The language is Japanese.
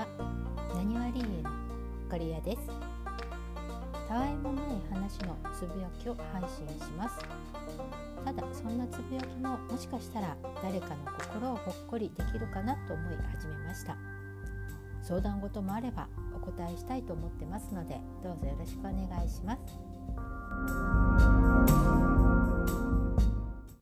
はなにわりえのかりやです。たわいもない話のつぶやきを配信します。ただそんなつぶやきももしかしたら誰かの心をほっこりできるかなと思い始めました。相談事もあればお答えしたいと思ってますのでどうぞよろしくお願いします。